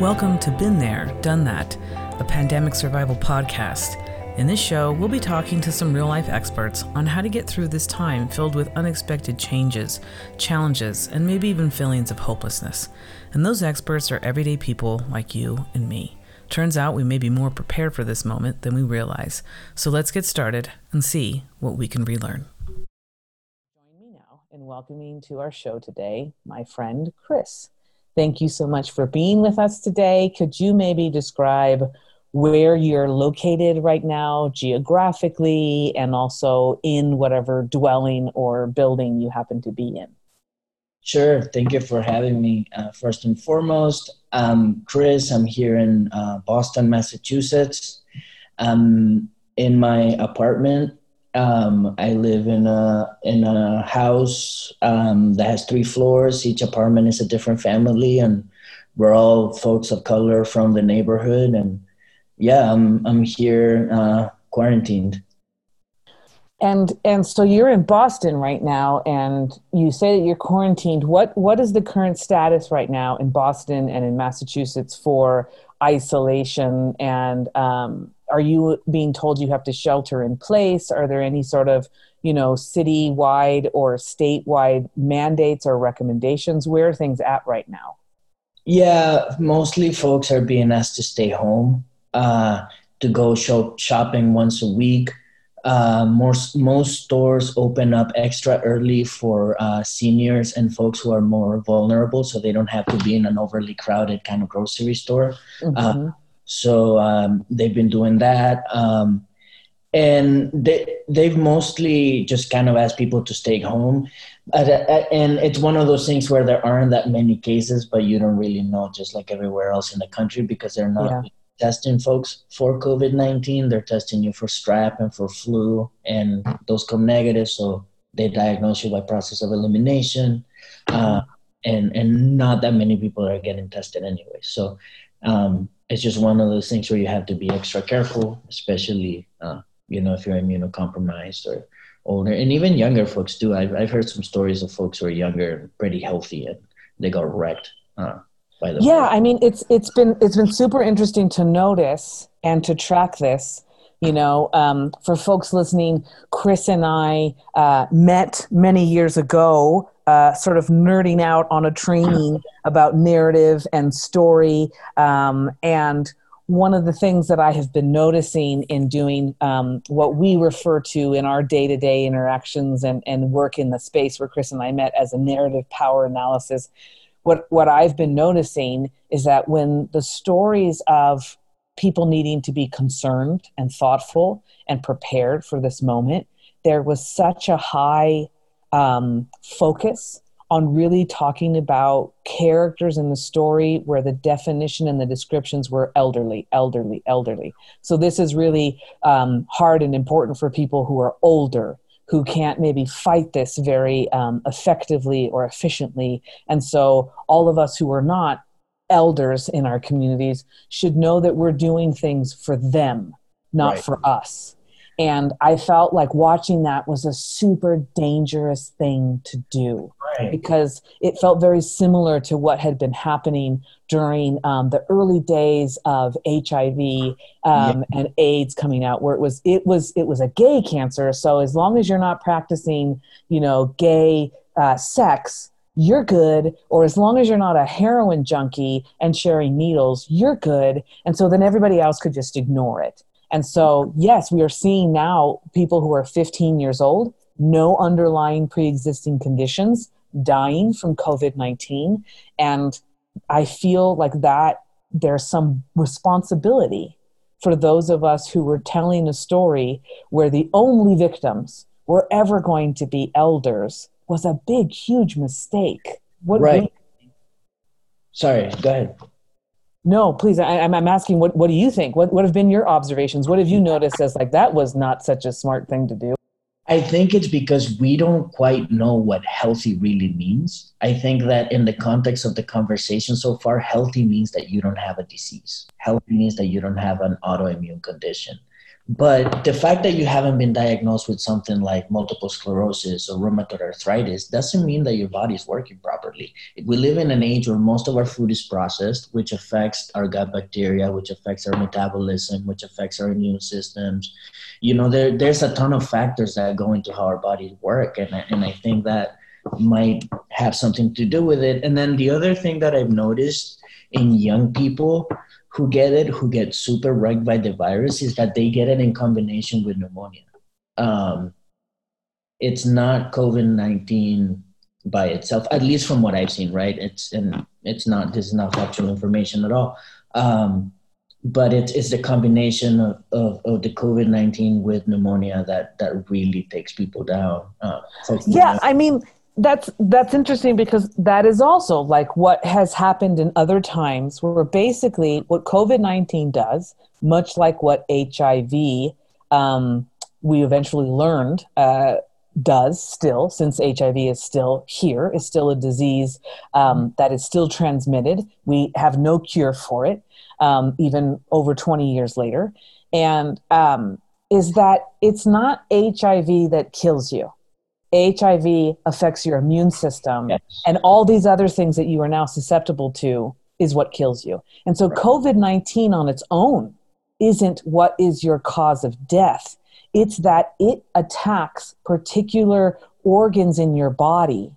Welcome to Been There, Done That, a pandemic survival podcast. In this show, we'll be talking to some real life experts on how to get through this time filled with unexpected changes, challenges, and maybe even feelings of hopelessness. And those experts are everyday people like you and me. Turns out we may be more prepared for this moment than we realize. So let's get started and see what we can relearn. Join me now in welcoming to our show today my friend Chris. Thank you so much for being with us today. Could you maybe describe where you're located right now geographically and also in whatever dwelling or building you happen to be in? Sure. Thank you for having me. Uh, first and foremost, I'm Chris. I'm here in uh, Boston, Massachusetts. I'm in my apartment um, I live in a in a house um, that has three floors. Each apartment is a different family, and we're all folks of color from the neighborhood. And yeah, I'm I'm here uh, quarantined. And and so you're in Boston right now, and you say that you're quarantined. What what is the current status right now in Boston and in Massachusetts for isolation and um, are you being told you have to shelter in place? Are there any sort of, you know, city-wide or statewide mandates or recommendations? Where are things at right now? Yeah, mostly folks are being asked to stay home, uh, to go shop shopping once a week. Uh, most most stores open up extra early for uh, seniors and folks who are more vulnerable, so they don't have to be in an overly crowded kind of grocery store. Mm-hmm. Uh, so um, they've been doing that. Um, and they, they've mostly just kind of asked people to stay home. and it's one of those things where there aren't that many cases, but you don't really know, just like everywhere else in the country, because they're not yeah. testing folks for COVID 19. They're testing you for strep and for flu, and those come negative. So they diagnose you by process of elimination. Uh, and, and not that many people are getting tested anyway. So um, it's just one of those things where you have to be extra careful, especially uh, you know if you're immunocompromised or older, and even younger folks too. I've I've heard some stories of folks who are younger, pretty healthy, and they got wrecked. Uh, by the yeah, I mean it's it's been it's been super interesting to notice and to track this you know um, for folks listening chris and i uh, met many years ago uh, sort of nerding out on a training about narrative and story. Um, and one of the things that I have been noticing in doing um, what we refer to in our day to day interactions and, and work in the space where Chris and I met as a narrative power analysis, what, what I've been noticing is that when the stories of people needing to be concerned and thoughtful and prepared for this moment, there was such a high um, focus on really talking about characters in the story where the definition and the descriptions were elderly, elderly, elderly. So this is really um, hard and important for people who are older, who can't maybe fight this very um, effectively or efficiently. And so all of us who are not elders in our communities should know that we're doing things for them, not right. for us. And I felt like watching that was a super dangerous thing to do right. because it felt very similar to what had been happening during um, the early days of HIV um, yeah. and AIDS coming out, where it was it was it was a gay cancer. So as long as you're not practicing, you know, gay uh, sex, you're good. Or as long as you're not a heroin junkie and sharing needles, you're good. And so then everybody else could just ignore it. And so, yes, we are seeing now people who are 15 years old, no underlying pre existing conditions, dying from COVID 19. And I feel like that there's some responsibility for those of us who were telling a story where the only victims were ever going to be elders was a big, huge mistake. What right. Sorry, go ahead. No, please. I, am I'm asking what, what do you think? What, what have been your observations? What have you noticed as like that was not such a smart thing to do? I think it's because we don't quite know what healthy really means. I think that in the context of the conversation so far, healthy means that you don't have a disease. Healthy means that you don't have an autoimmune condition. But the fact that you haven't been diagnosed with something like multiple sclerosis or rheumatoid arthritis doesn't mean that your body is working properly. We live in an age where most of our food is processed, which affects our gut bacteria, which affects our metabolism, which affects our immune systems. You know, there, there's a ton of factors that go into how our bodies work. And, and I think that might have something to do with it. And then the other thing that I've noticed in young people who get it, who get super wrecked by the virus, is that they get it in combination with pneumonia. Um, it's not COVID nineteen by itself, at least from what I've seen. Right? It's and it's not. This is not factual information at all. Um, but it's it's the combination of, of, of the COVID nineteen with pneumonia that that really takes people down. Uh, yeah, I mean that's that's interesting because that is also like what has happened in other times where basically what covid-19 does much like what hiv um, we eventually learned uh, does still since hiv is still here is still a disease um, that is still transmitted. We have no cure for it um, even over 20 years later. And um, is that it's not hiv that kills you HIV affects your immune system, yes. and all these other things that you are now susceptible to is what kills you. And so, right. COVID 19 on its own isn't what is your cause of death, it's that it attacks particular organs in your body.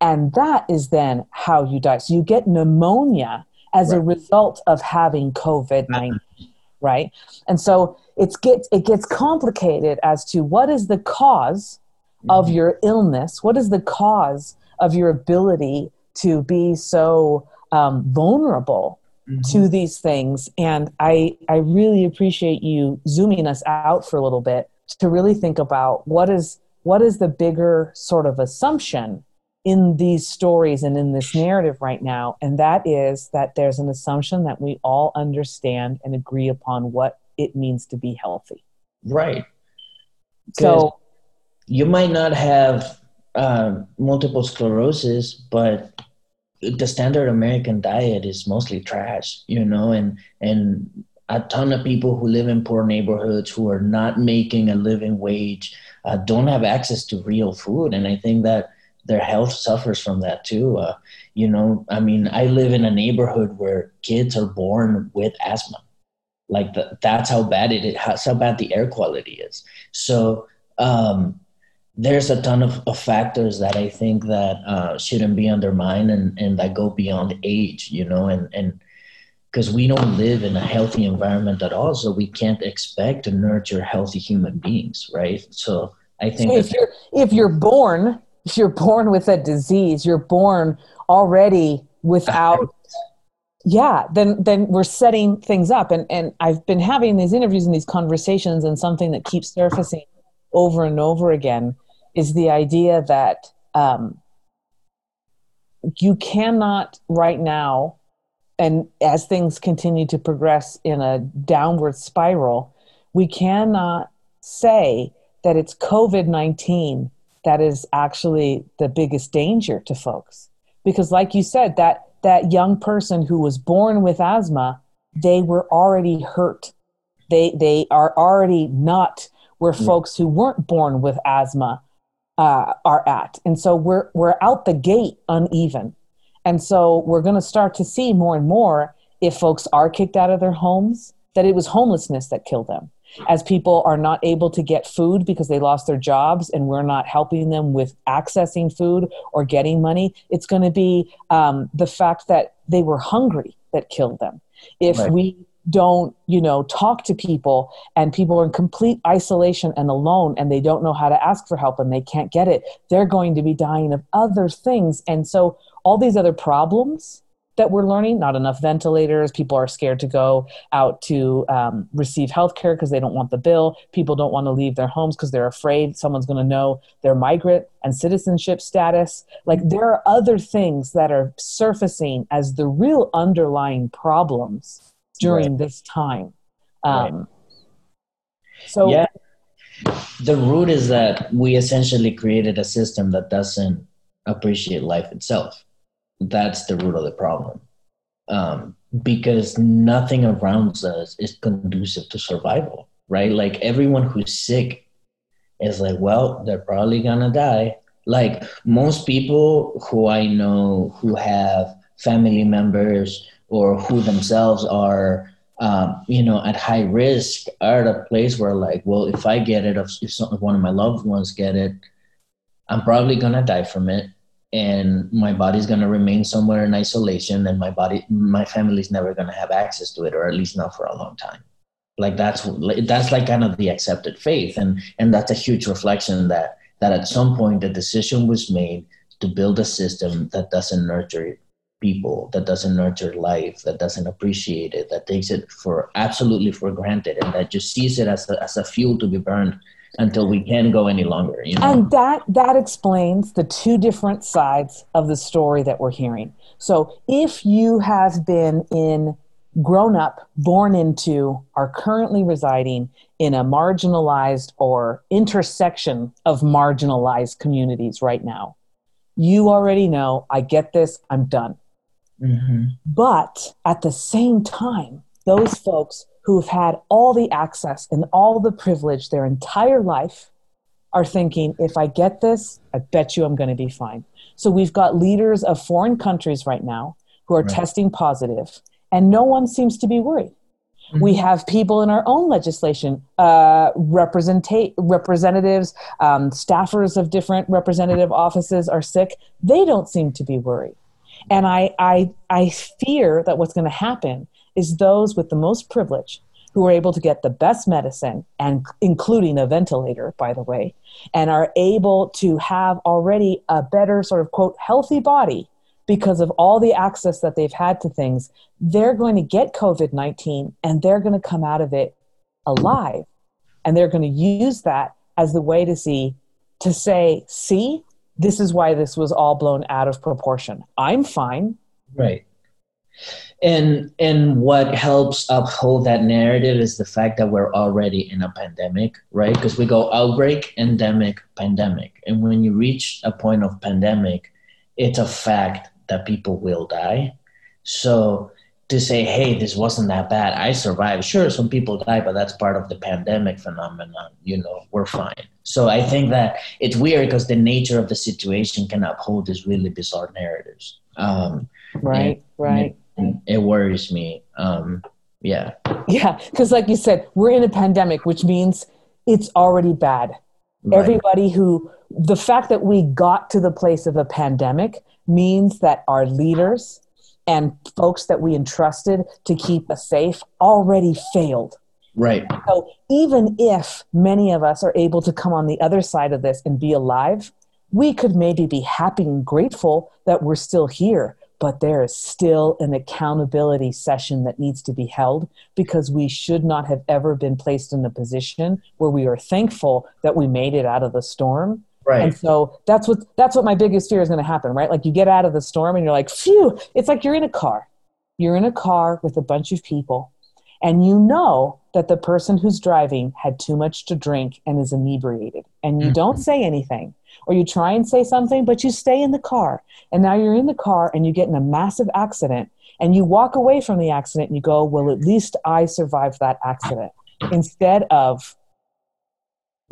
And that is then how you die. So, you get pneumonia as right. a result of having COVID 19, mm-hmm. right? And so, it's gets, it gets complicated as to what is the cause of mm-hmm. your illness? What is the cause of your ability to be so um, vulnerable mm-hmm. to these things? And I, I really appreciate you zooming us out for a little bit to really think about what is what is the bigger sort of assumption in these stories and in this narrative right now and that is that there's an assumption that we all understand and agree upon what it means to be healthy right so you might not have uh, multiple sclerosis, but the standard American diet is mostly trash, you know, and and a ton of people who live in poor neighborhoods who are not making a living wage uh, don't have access to real food, and I think that their health suffers from that too. Uh, you know, I mean, I live in a neighborhood where kids are born with asthma. Like the, that's how bad it is. How, how bad the air quality is. So um, there's a ton of, of factors that I think that uh, shouldn't be undermined and, and that go beyond age, you know, and, and because we don't live in a healthy environment at all, so we can't expect to nurture healthy human beings, right? So I think so if you're if you're born if you're born with a disease, you're born already without yeah then then we're setting things up and and i've been having these interviews and these conversations and something that keeps surfacing over and over again is the idea that um, you cannot right now, and as things continue to progress in a downward spiral, we cannot say that it's COVID 19 that is actually the biggest danger to folks. Because, like you said, that, that young person who was born with asthma, they were already hurt. They, they are already not where mm. folks who weren't born with asthma uh, are at. And so we're, we're out the gate uneven. And so we're going to start to see more and more if folks are kicked out of their homes, that it was homelessness that killed them. As people are not able to get food because they lost their jobs and we're not helping them with accessing food or getting money, it's going to be um, the fact that they were hungry that killed them. If right. we don't you know talk to people and people are in complete isolation and alone and they don't know how to ask for help and they can't get it. They're going to be dying of other things. And so all these other problems that we're learning not enough ventilators people are scared to go out to um, receive health care because they don't want the bill. People don't want to leave their homes because they're afraid someone's going to know their migrant and citizenship status. Like there are other things that are surfacing as the real underlying problems during right. this time. Um, right. So, yeah, the root is that we essentially created a system that doesn't appreciate life itself. That's the root of the problem. Um, because nothing around us is conducive to survival. right? Like everyone who's sick is like, well, they're probably gonna die. Like most people who I know who have family members or who themselves are, um, you know, at high risk are at a place where like, well, if I get it, if, if one of my loved ones get it, I'm probably gonna die from it. And my body's to remain somewhere in isolation and my body my family's never to have access to it or at least not for a long time. Like that's that's like kind of the accepted faith. And and that's a huge reflection that that at some point the decision was made to build a system that doesn't nurture people that doesn't nurture life that doesn't appreciate it that takes it for absolutely for granted and that just sees it as a, as a fuel to be burned until we can go any longer. You know? And that that explains the two different sides of the story that we're hearing. So if you have been in grown up, born into, are currently residing in a marginalized or intersection of marginalized communities right now, you already know, I get this, I'm done. Mm-hmm. But at the same time, those folks who've had all the access and all the privilege their entire life are thinking, if I get this, I bet you I'm going to be fine. So we've got leaders of foreign countries right now who are right. testing positive, and no one seems to be worried. Mm-hmm. We have people in our own legislation, uh, representa- representatives, um, staffers of different representative offices are sick. They don't seem to be worried. And I, I, I fear that what's going to happen is those with the most privilege who are able to get the best medicine and including a ventilator by the way and are able to have already a better sort of quote healthy body because of all the access that they've had to things they're going to get covid-19 and they're going to come out of it alive. And they're going to use that as the way to see to say see this is why this was all blown out of proportion. I'm fine. Right. And and what helps uphold that narrative is the fact that we're already in a pandemic right? Because we go outbreak endemic pandemic. And when you reach a point of pandemic it's a fact that people will die. So to say hey this wasn't that bad i survived sure some people die but that's part of the pandemic phenomenon you know we're fine so i think that it's weird because the nature of the situation can uphold these really bizarre narratives um, right and, right it worries me. Um, yeah. Yeah, because like you said, we're in a pandemic, which means it's already bad. Right. Everybody who, the fact that we got to the place of a pandemic means that our leaders and folks that we entrusted to keep us safe already failed. Right. So even if many of us are able to come on the other side of this and be alive, we could maybe be happy and grateful that we're still here but there is still an accountability session that needs to be held because we should not have ever been placed in a position where we are thankful that we made it out of the storm Right. And so that's what that's what my biggest fear is going to happen, right? Like you get out of the storm and you're like, "Phew!" It's like you're in a car. You're in a car with a bunch of people, and you know that the person who's driving had too much to drink and is inebriated, and you mm-hmm. don't say anything or you try and say something, but you stay in the car. And now you're in the car and you get in a massive accident and you walk away from the accident and you go, well, at least I survived that accident. Instead of,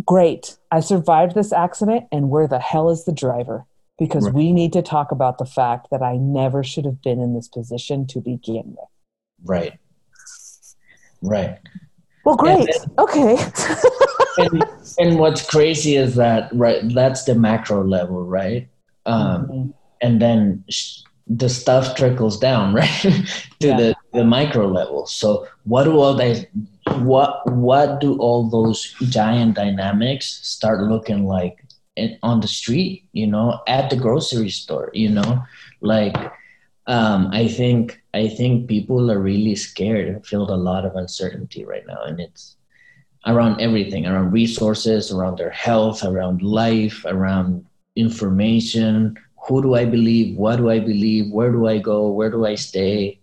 great, I survived this accident and where the hell is the driver? Because right. we need to talk about the fact that I never should have been in this position to begin with. Right. Right. Well, great. Then, okay. and, and what's crazy is that right that's the macro level right um, mm-hmm. and then sh- the stuff trickles down right to yeah. the, the micro level so what do all they what what do all those giant dynamics start looking like on the street you know at the grocery store you know? Like um, i think i think people are really scared and feel a lot of uncertainty right now and it's around everything around resources around their health around life around information. Who do i believe? What do i believe? Where do i go? Where do i stay?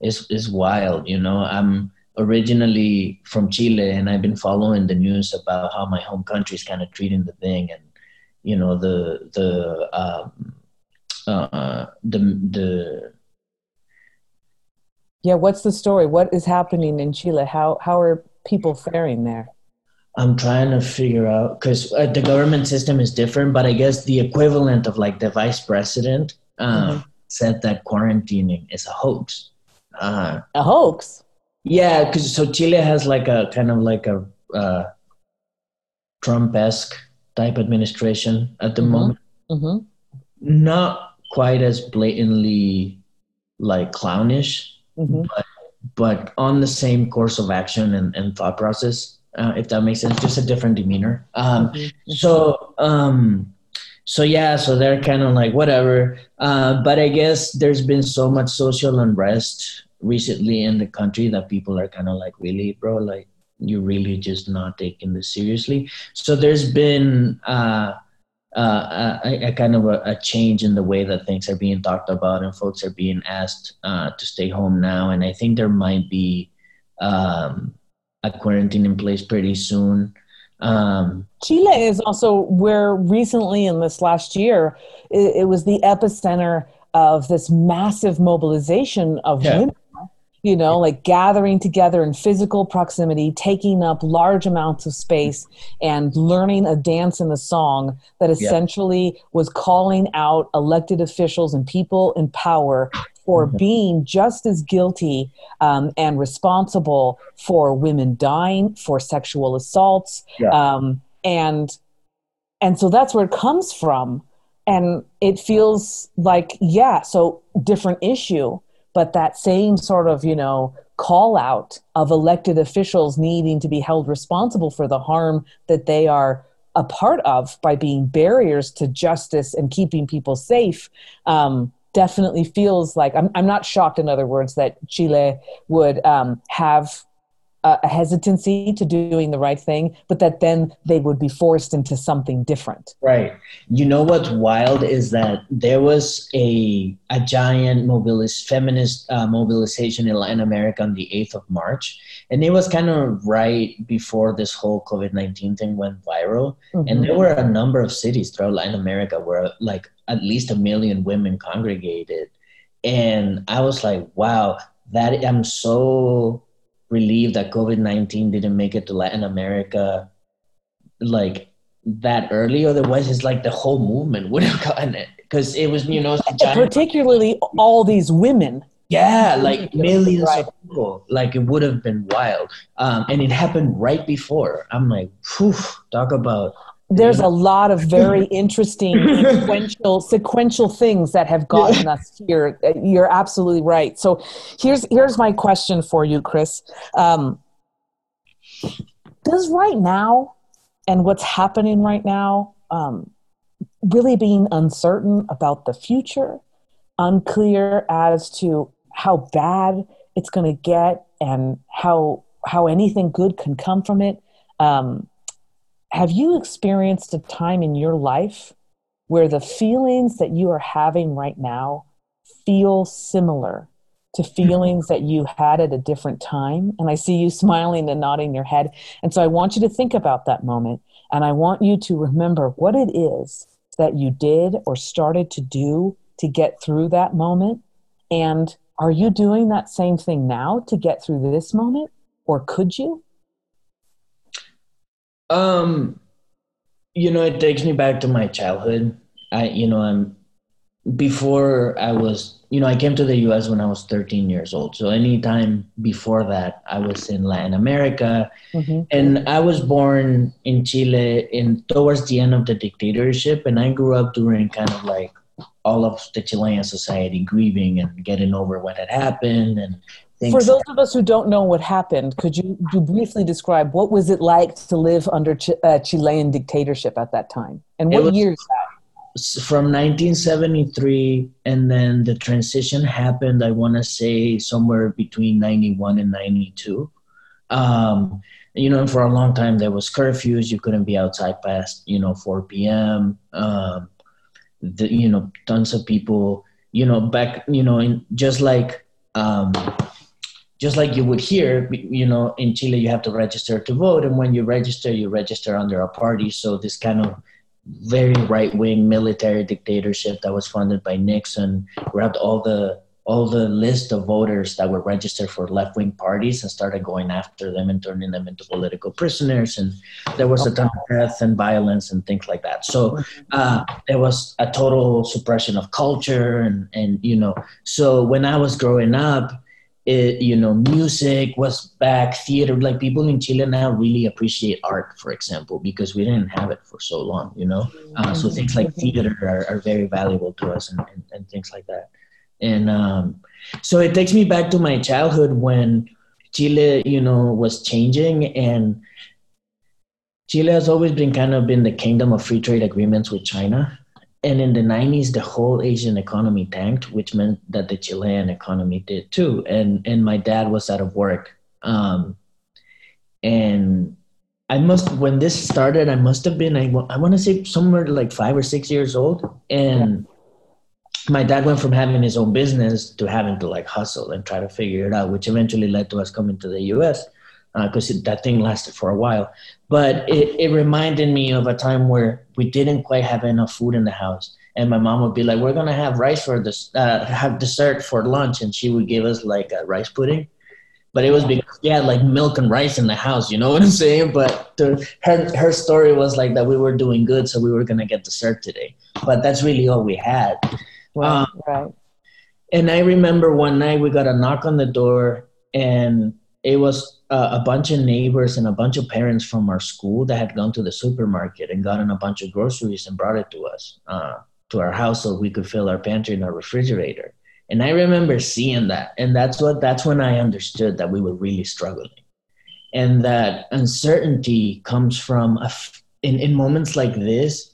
It's, it's wild you know? I'm originally from chile and i've been following the news about how my home country is kind of treating the thing and you know the the um, uh, the the yeah what's the story what is happening in chile how how are people faring there? I'm trying to figure out because uh, the government system is different, but I guess the equivalent of like the vice president uh, mm-hmm. said that quarantining is a hoax. Uh, a hoax. Yeah, because so Chile has like a kind of like a uh, Trump-esque type administration at the mm-hmm. moment. Mm-hmm. Not quite as blatantly like clownish, mm-hmm. but but on the same course of action and, and thought process, uh, if that makes sense, just a different demeanor. Um, mm-hmm. so um, so yeah, so they're kind of like whatever. Uh, but I guess there's been so much social unrest recently in the country that people are kind of like, really, bro, like you're really just not taking this seriously. So there's been uh, uh, a, a, kind of a, a, change in the way that things are being talked about, and folks are being asked uh, to stay home now. And I think there might be um, a quarantine in place pretty soon. Um, Chile is also where recently in this last year, it, it was the epicenter of this massive mobilization of yeah. women you know, like gathering together in physical proximity, taking up large amounts of space, and learning a dance and a song that essentially yeah. was calling out elected officials and people in power for mm-hmm. being just as guilty um, and responsible for women dying, for sexual assaults, yeah. um, and and so that's where it comes from, and it feels like yeah, so different issue but that same sort of you know call out of elected officials needing to be held responsible for the harm that they are a part of by being barriers to justice and keeping people safe um, definitely feels like I'm, I'm not shocked in other words that chile would um, have a hesitancy to doing the right thing, but that then they would be forced into something different. Right. You know what's wild is that there was a a giant mobilist feminist uh, mobilization in Latin America on the eighth of March, and it was kind of right before this whole COVID nineteen thing went viral, mm-hmm. and there were a number of cities throughout Latin America where like at least a million women congregated, and I was like, wow, that I'm so relieved that COVID 19 didn't make it to Latin America like that early. Otherwise, it's like the whole movement would have gotten it because it was, you know, particularly all these women. Yeah, like millions right. of people. Like it would have been wild. Um, and it happened right before. I'm like, talk about there's a lot of very interesting sequential sequential things that have gotten yeah. us here. You're absolutely right. So here's here's my question for you chris. Um, does right now and what's happening right now um, really being uncertain about the future unclear as to how bad it's going to get and how how anything good can come from it? Um, have you experienced a time in your life where the feelings that you are having right now feel similar to mm-hmm. feelings that you had at a different time? And I see you smiling and nodding your head. And so I want you to think about that moment. And I want you to remember what it is that you did or started to do to get through that moment. And are you doing that same thing now to get through this moment? Or could you? Um, you know, it takes me back to my childhood. I, you know, I'm before I was, you know, I came to the U.S. when I was 13 years old. So anytime before that, I was in Latin America, mm-hmm. and I was born in Chile in towards the end of the dictatorship, and I grew up during kind of like all of the Chilean society grieving and getting over what had happened and for those of us who don't know what happened, could you, you briefly describe what was it like to live under Ch- uh, Chilean dictatorship at that time, and what years? From 1973, and then the transition happened. I want to say somewhere between 91 and 92. Um, you know, for a long time there was curfews. You couldn't be outside past you know 4 p.m. Um, the, you know, tons of people. You know, back you know, in, just like um, just like you would here, you know, in Chile, you have to register to vote. And when you register, you register under a party. So this kind of very right wing military dictatorship that was funded by Nixon grabbed all the all the list of voters that were registered for left wing parties and started going after them and turning them into political prisoners. And there was a ton of death and violence and things like that. So uh, there was a total suppression of culture. And, and, you know, so when I was growing up, it, you know, music was back, theater. Like people in Chile now really appreciate art, for example, because we didn't have it for so long, you know. Uh, so things like theater are, are very valuable to us, and, and, and things like that. And um, so it takes me back to my childhood when Chile, you know, was changing and Chile has always been kind of been the kingdom of free trade agreements with China. And in the 90s, the whole Asian economy tanked, which meant that the Chilean economy did too. And, and my dad was out of work. Um, and I must, when this started, I must have been, I, I want to say somewhere like five or six years old. And yeah my dad went from having his own business to having to like hustle and try to figure it out, which eventually led to us coming to the U.S. because uh, that thing lasted for a while. But it, it reminded me of a time where we didn't quite have enough food in the house, and my mom would be like, "We're gonna have rice for this, uh, have dessert for lunch," and she would give us like a rice pudding. But it was because we had like milk and rice in the house, you know what I'm saying? But the, her her story was like that we were doing good, so we were gonna get dessert today. But that's really all we had. Right, um, right. And I remember one night we got a knock on the door, and it was uh, a bunch of neighbors and a bunch of parents from our school that had gone to the supermarket and gotten a bunch of groceries and brought it to us, uh, to our house, so we could fill our pantry and our refrigerator. And I remember seeing that, and that's what that's when I understood that we were really struggling, and that uncertainty comes from in in moments like this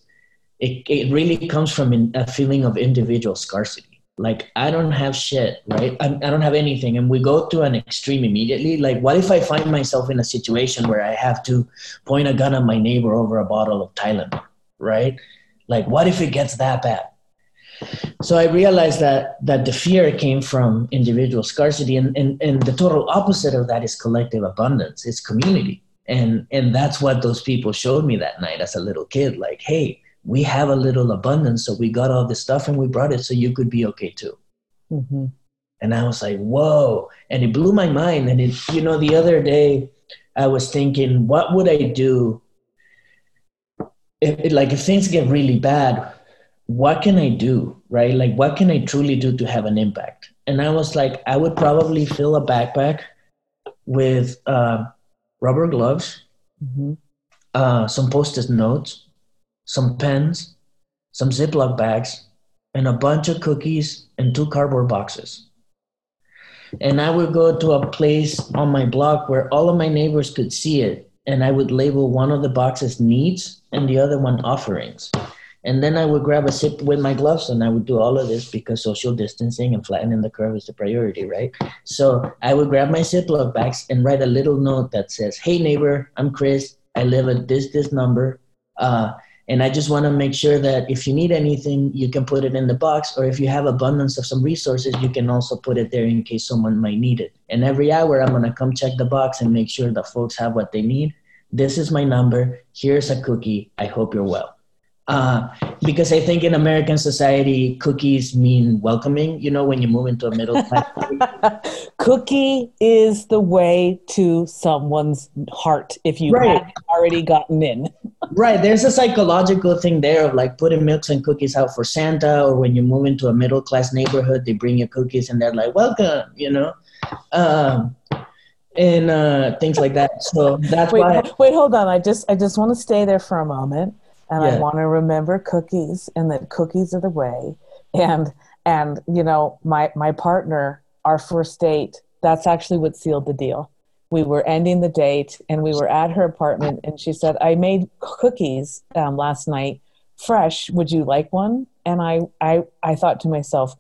it, it really comes from a feeling of individual scarcity like i don't have shit right? I, I don't have anything. And we go to an extreme immediately. Like what if i find myself in a situation where i have to point a gun at my neighbor over a bottle of tylenol right? Like what if it gets that bad? So i realized that that the fear came from individual scarcity. And, and, and the total opposite of that is collective abundance it's community. And and that's what those people showed me that night as a little kid. Like hey we have a little abundance, so we got all this stuff and we brought it so you could be okay too. Mm-hmm. And I was like, whoa. And it blew my mind. And it, you know, the other day I was thinking, what would I do if, it, like, if things get really bad, what can I do? Right? Like, what can I truly do to have an impact? And I was like, I would probably fill a backpack with uh, rubber gloves, mm-hmm. uh, some post it notes, some pens, some Ziploc bags, and a bunch of cookies and two cardboard boxes. And I would go to a place on my block where all of my neighbors could see it. And I would label one of the boxes needs and the other one offerings. And then I would grab a sip with my gloves and I would do all of this because social distancing and flattening the curve is the priority, right? So I would grab my Ziploc bags and write a little note that says, Hey, neighbor, I'm Chris. I live at this, this number. Uh, and I just want to make sure that if you need anything, you can put it in the box, or if you have abundance of some resources, you can also put it there in case someone might need it. And every hour, I'm going to come check the box and make sure that folks have what they need. This is my number. Here's a cookie. I hope you're well. Uh, because I think in American society, cookies mean welcoming. You know, when you move into a middle class. Cookie is the way to someone's heart if you right. haven't already gotten in. right. There's a psychological thing there of like putting milks and cookies out for Santa, or when you move into a middle class neighborhood, they bring you cookies and they're like, welcome, you know? Um, and uh, things like that. So that's wait, why. Wait, hold on. I just, I just want to stay there for a moment and yeah. I want to remember cookies and that cookies are the way. And and you know, my my partner, our first date, that's actually what sealed the deal. We were ending the date and we were at her apartment and she said, "I made cookies um, last night, fresh. Would you like one?" And I I I thought to myself,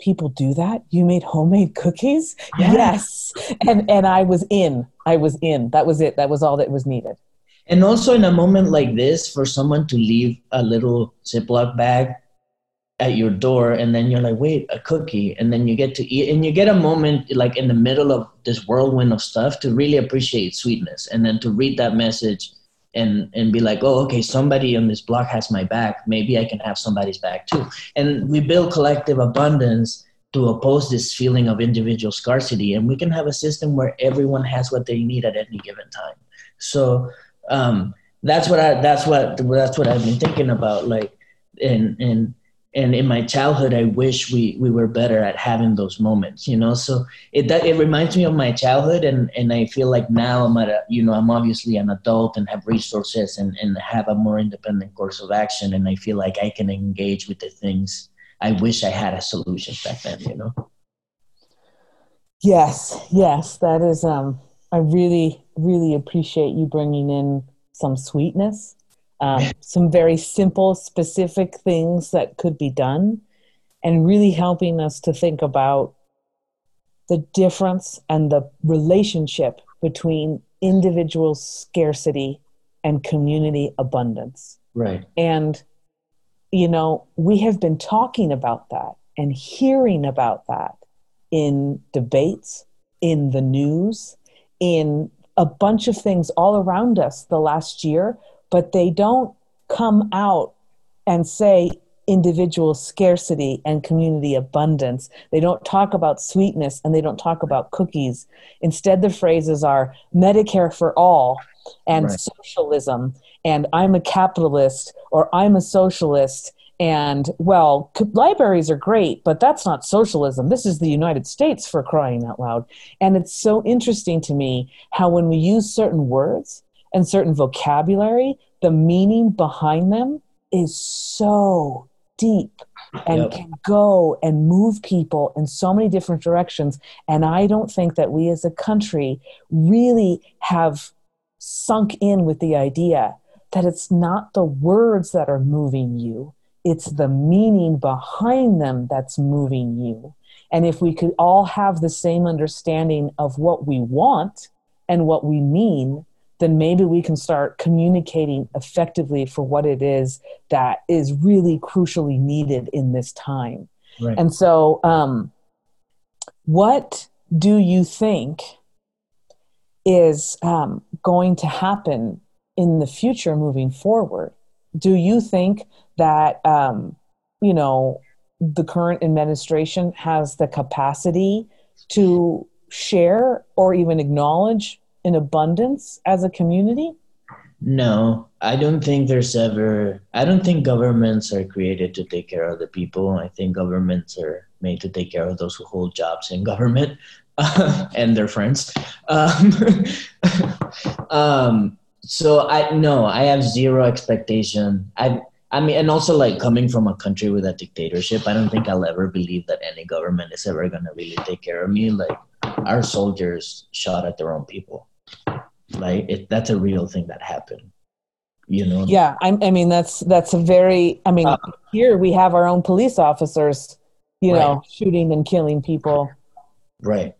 people do that you made homemade cookies yes and and i was in i was in that was it that was all that was needed and also in a moment like this, for someone to leave a little Ziploc bag at your door, and then you're like, wait, a cookie, and then you get to eat, and you get a moment like in the middle of this whirlwind of stuff to really appreciate sweetness, and then to read that message and and be like, oh, okay, somebody on this block has my back. Maybe I can have somebody's back too. And we build collective abundance to oppose this feeling of individual scarcity and we can have a system where everyone has what they need at any given time so um, that's what i that's what that's what i've been thinking about like and and and in my childhood i wish we we were better at having those moments you know? So it that it reminds me of my childhood and and i feel like now i'm at a you know i'm obviously an adult and have resources and and have a more independent course of action and i feel like i can engage with the things i wish i had a solution back then you know? Yes yes that is um i really really appreciate you bringing in some sweetness um, some very simple, specific things that could be done, and really helping us to think about the difference and the relationship between individual scarcity and community abundance. Right. And, you know, we have been talking about that and hearing about that in debates, in the news, in a bunch of things all around us the last year but they don't come out and say individual scarcity and community abundance. They don't talk about sweetness and they don't talk about cookies. Instead, the phrases are Medicare for all and right. socialism and I'm a capitalist or I'm a socialist. And well, libraries are great, but that's not socialism. This is the United States for crying out loud. And it's so interesting to me how when we use certain words, and certain vocabulary, the meaning behind them is so deep and yep. can go and move people in so many different directions. And I don't think that we as a country really have sunk in with the idea that it's not the words that are moving you, it's the meaning behind them that's moving you. And if we could all have the same understanding of what we want and what we mean, then maybe we can start communicating effectively for what it is that is really crucially needed in this time. Right. And so, um, what do you think is um, going to happen in the future moving forward? Do you think that, um, you know, the current administration has the capacity to share or even acknowledge in abundance as a community? No, I don't think there's ever, I don't think governments are created to take care of the people. I think governments are made to take care of those who hold jobs in government uh, and their friends. Um, um, so I, no, I have zero expectation. I, I mean, and also like coming from a country with a dictatorship, I don't think I'll ever believe that any government is ever going to really take care of me. Like our soldiers shot at their own people like it, that's a real thing that happened you know yeah I, I mean that's that's a very i mean uh, here we have our own police officers you right. know shooting and killing people right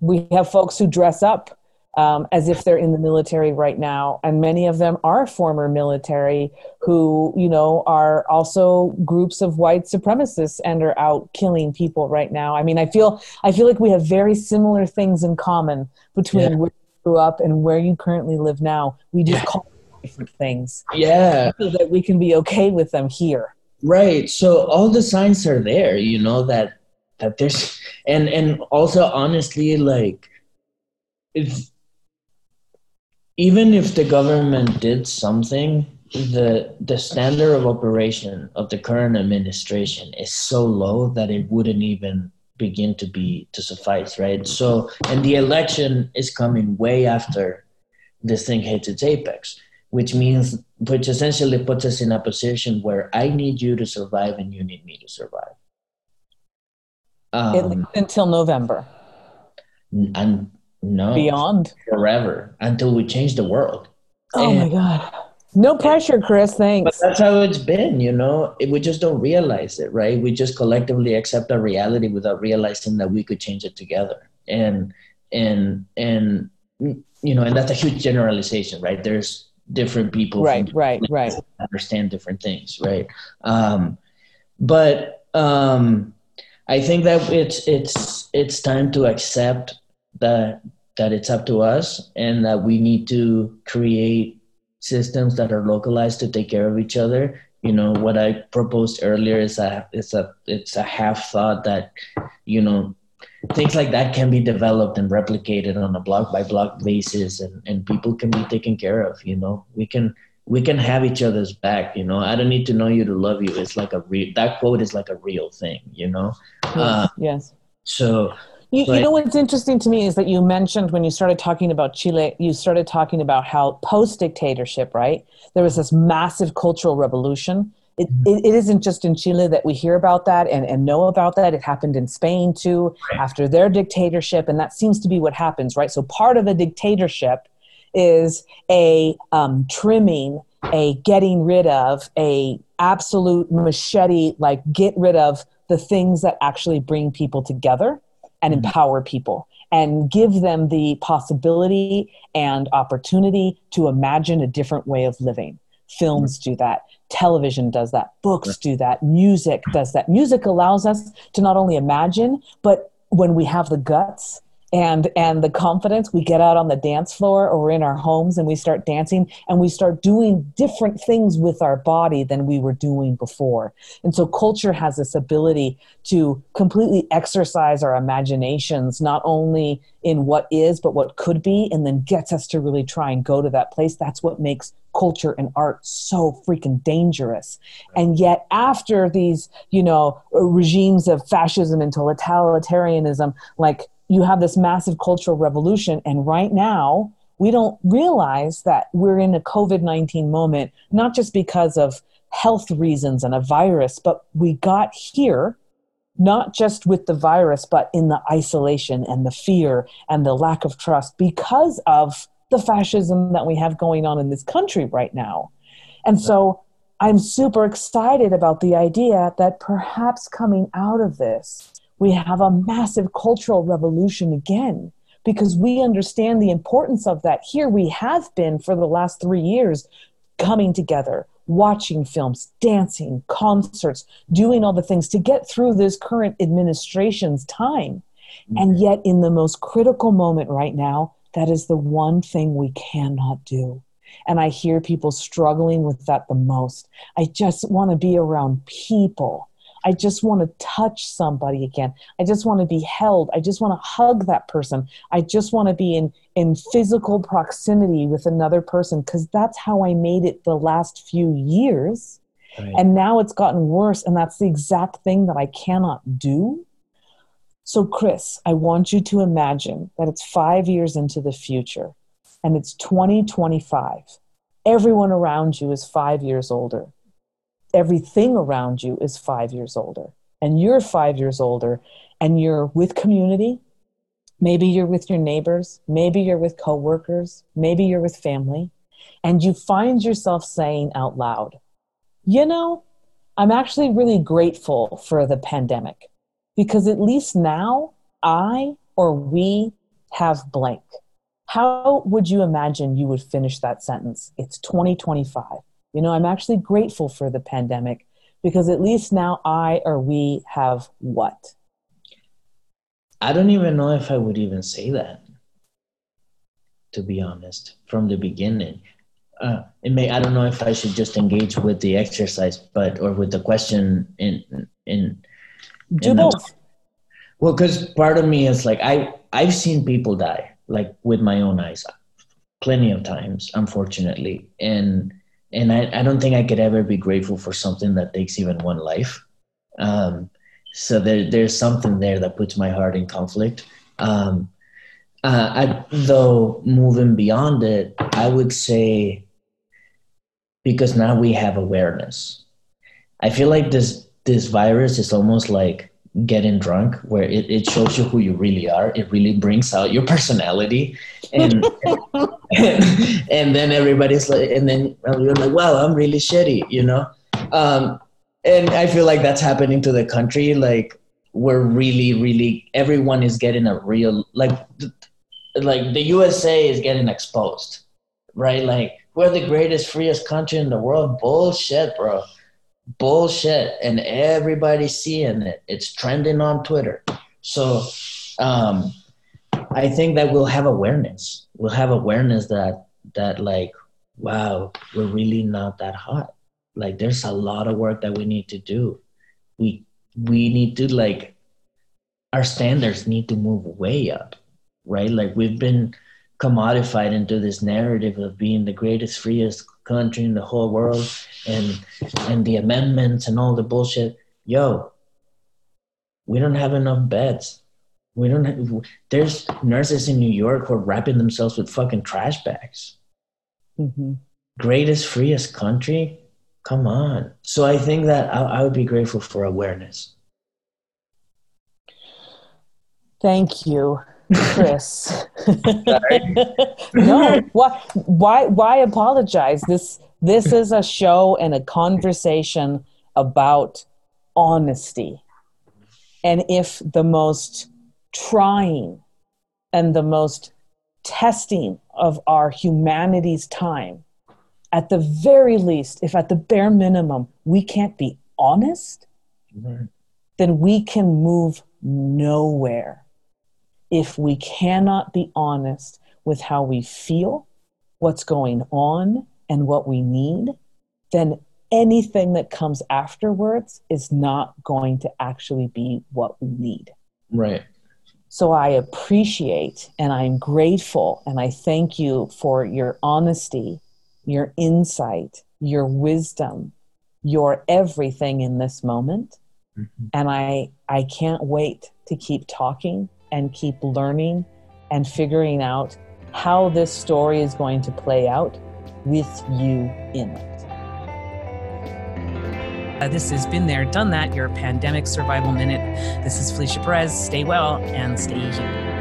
we have folks who dress up um, as if they're in the military right now and many of them are former military who you know are also groups of white supremacists and are out killing people right now i mean i feel i feel like we have very similar things in common between yeah where you grew up and where you currently live now, we just yeah. call different things. Yeah. So that we can be okay with them here. Right. So all the signs are there, you know, that that there's and and also honestly like if even if the government did something the the standard of operation of the current administration is so low that it wouldn't even begin to be to suffice, right? So, and the election is coming way after this thing hits its apex, which means, which essentially puts us in a position where I need you to survive and you need me to survive. Um, until November. And no, beyond forever until we change the world. Oh and, my God. No pressure, Chris. Thanks. But that's how it's been, you know. We just don't realize it, right? We just collectively accept our reality without realizing that we could change it together. And and and you know, and that's a huge generalization, right? There's different people, right, right, right, understand different things, right? Um, but um, I think that it's it's it's time to accept that that it's up to us and that we need to create systems that are localized to take care of each other. You know what i proposed earlier is a it's a it's a half thought that you know things like that can be developed and replicated on a block by block basis and, and people can be taken care of you know. We can we can have each other's back you know. I don't need to know you to love you. It's like a real that quote is like a real thing you know? Yes, uh, yes. so you, you know what's interesting to me is that you mentioned when you started talking about Chile, you started talking about how post dictatorship, right? There was this massive cultural revolution it, mm-hmm. it, it isn't just in Chile that we hear about that and, and know about that. It happened in Spain too right. after their dictatorship, and that seems to be what happens, right? So part of a dictatorship is a um, trimming, a getting rid of, a absolute machete, like get rid of the things that actually bring people together and mm-hmm. empower people and give them the possibility and opportunity to imagine a different way of living. Films do that. Television does that. Books do that. Music does that. Music allows us to not only imagine but when we have the guts and and the confidence we get out on the dance floor or in our homes and we start dancing and we start doing different things with our body than we were doing before. And so culture has this ability to completely exercise our imaginations not only in what is but what could be and then gets us to really try and go to that place. That's what makes culture and art so freaking dangerous. And yet after these you know regimes of fascism and totalitarianism like you have this massive cultural revolution. And right now, we don't realize that we're in a COVID 19 moment, not just because of health reasons and a virus, but we got here not just with the virus, but in the isolation and the fear and the lack of trust because of the fascism that we have going on in this country right now. And so I'm super excited about the idea that perhaps coming out of this, we have a massive cultural revolution again because we understand the importance of that. Here we have been for the last three years coming together, watching films, dancing, concerts, doing all the things to get through this current administration's time. Mm-hmm. And yet, in the most critical moment right now, that is the one thing we cannot do. And I hear people struggling with that the most. I just want to be around people I just want to touch somebody again. I just want to be held. I just want to hug that person. I just want to be in, in physical proximity with another person because that's how I made it the last few years. Right. And now it's gotten worse, and that's the exact thing that I cannot do. So, Chris, I want you to imagine that it's five years into the future and it's 2025. Everyone around you is five years older everything around you is five years older. And you're five years older and you're with community. Maybe you're with your neighbors. Maybe you're with coworkers. Maybe you're with family. And you find yourself saying out loud you know i'm actually really grateful for the pandemic because at least now i or we have blank. How would you imagine you would finish that sentence? It's 2025 you know, I'm actually grateful for the pandemic because at least now I or we have what? I don't even know if I would even say that, to be honest, from the beginning. Uh, it may I don't know if I should just engage with the exercise, but or with the question in in. Do in both. The, well, because part of me is like I I've seen people die like with my own eyes, plenty of times, unfortunately, and and I, I don't think I could ever be grateful for something that takes even one life. Um, so there, there's something there that puts my heart in conflict. Um, uh, I, though moving beyond it, I would say because now we have awareness. I feel like this this virus is almost like getting drunk where it, it shows you who you really are it really brings out your personality and and, then everybody's like and then you're like well i'm really shitty you know? Um, and i feel like that's happening to the country like we're really really everyone is getting a real like like the usa is getting exposed right? Like we're the greatest freest country in the world. Bullshit bro. Bullshit. And everybody's seeing it. It's trending on twitter. So um i think that we'll have awareness we'll have awareness that that like wow we're really not that hot like there's a lot of work that we need to do we we need to like our standards need to move way up, right? Like we've been commodified into this narrative of being the greatest, freest country in the whole world, and and the amendments and all the bullshit. Yo, we don't have enough beds. We don't have. There's nurses in New York who are wrapping themselves with fucking trash bags. Mm-hmm. Greatest, freest country. Come on. So I think that I, I would be grateful for awareness. Thank you, Chris. no, why, why, why apologize? This, this is a show and a conversation about honesty. And if the most trying and the most testing of our humanity's time, at the very least, if at the bare minimum we can't be honest, right. then we can move nowhere if we cannot be honest with how we feel, what's going on, and what we need, then anything that comes afterwards is not going to actually be what we need. Right. So I appreciate and I'm grateful and I thank you for your honesty, your insight, your wisdom, your everything in this moment. Mm-hmm. And I I can't wait to keep talking and keep learning and figuring out how this story is going to play out with you in it. Uh, this has been there, done that, your pandemic survival minute. This is Felicia Perez. Stay well and stay human.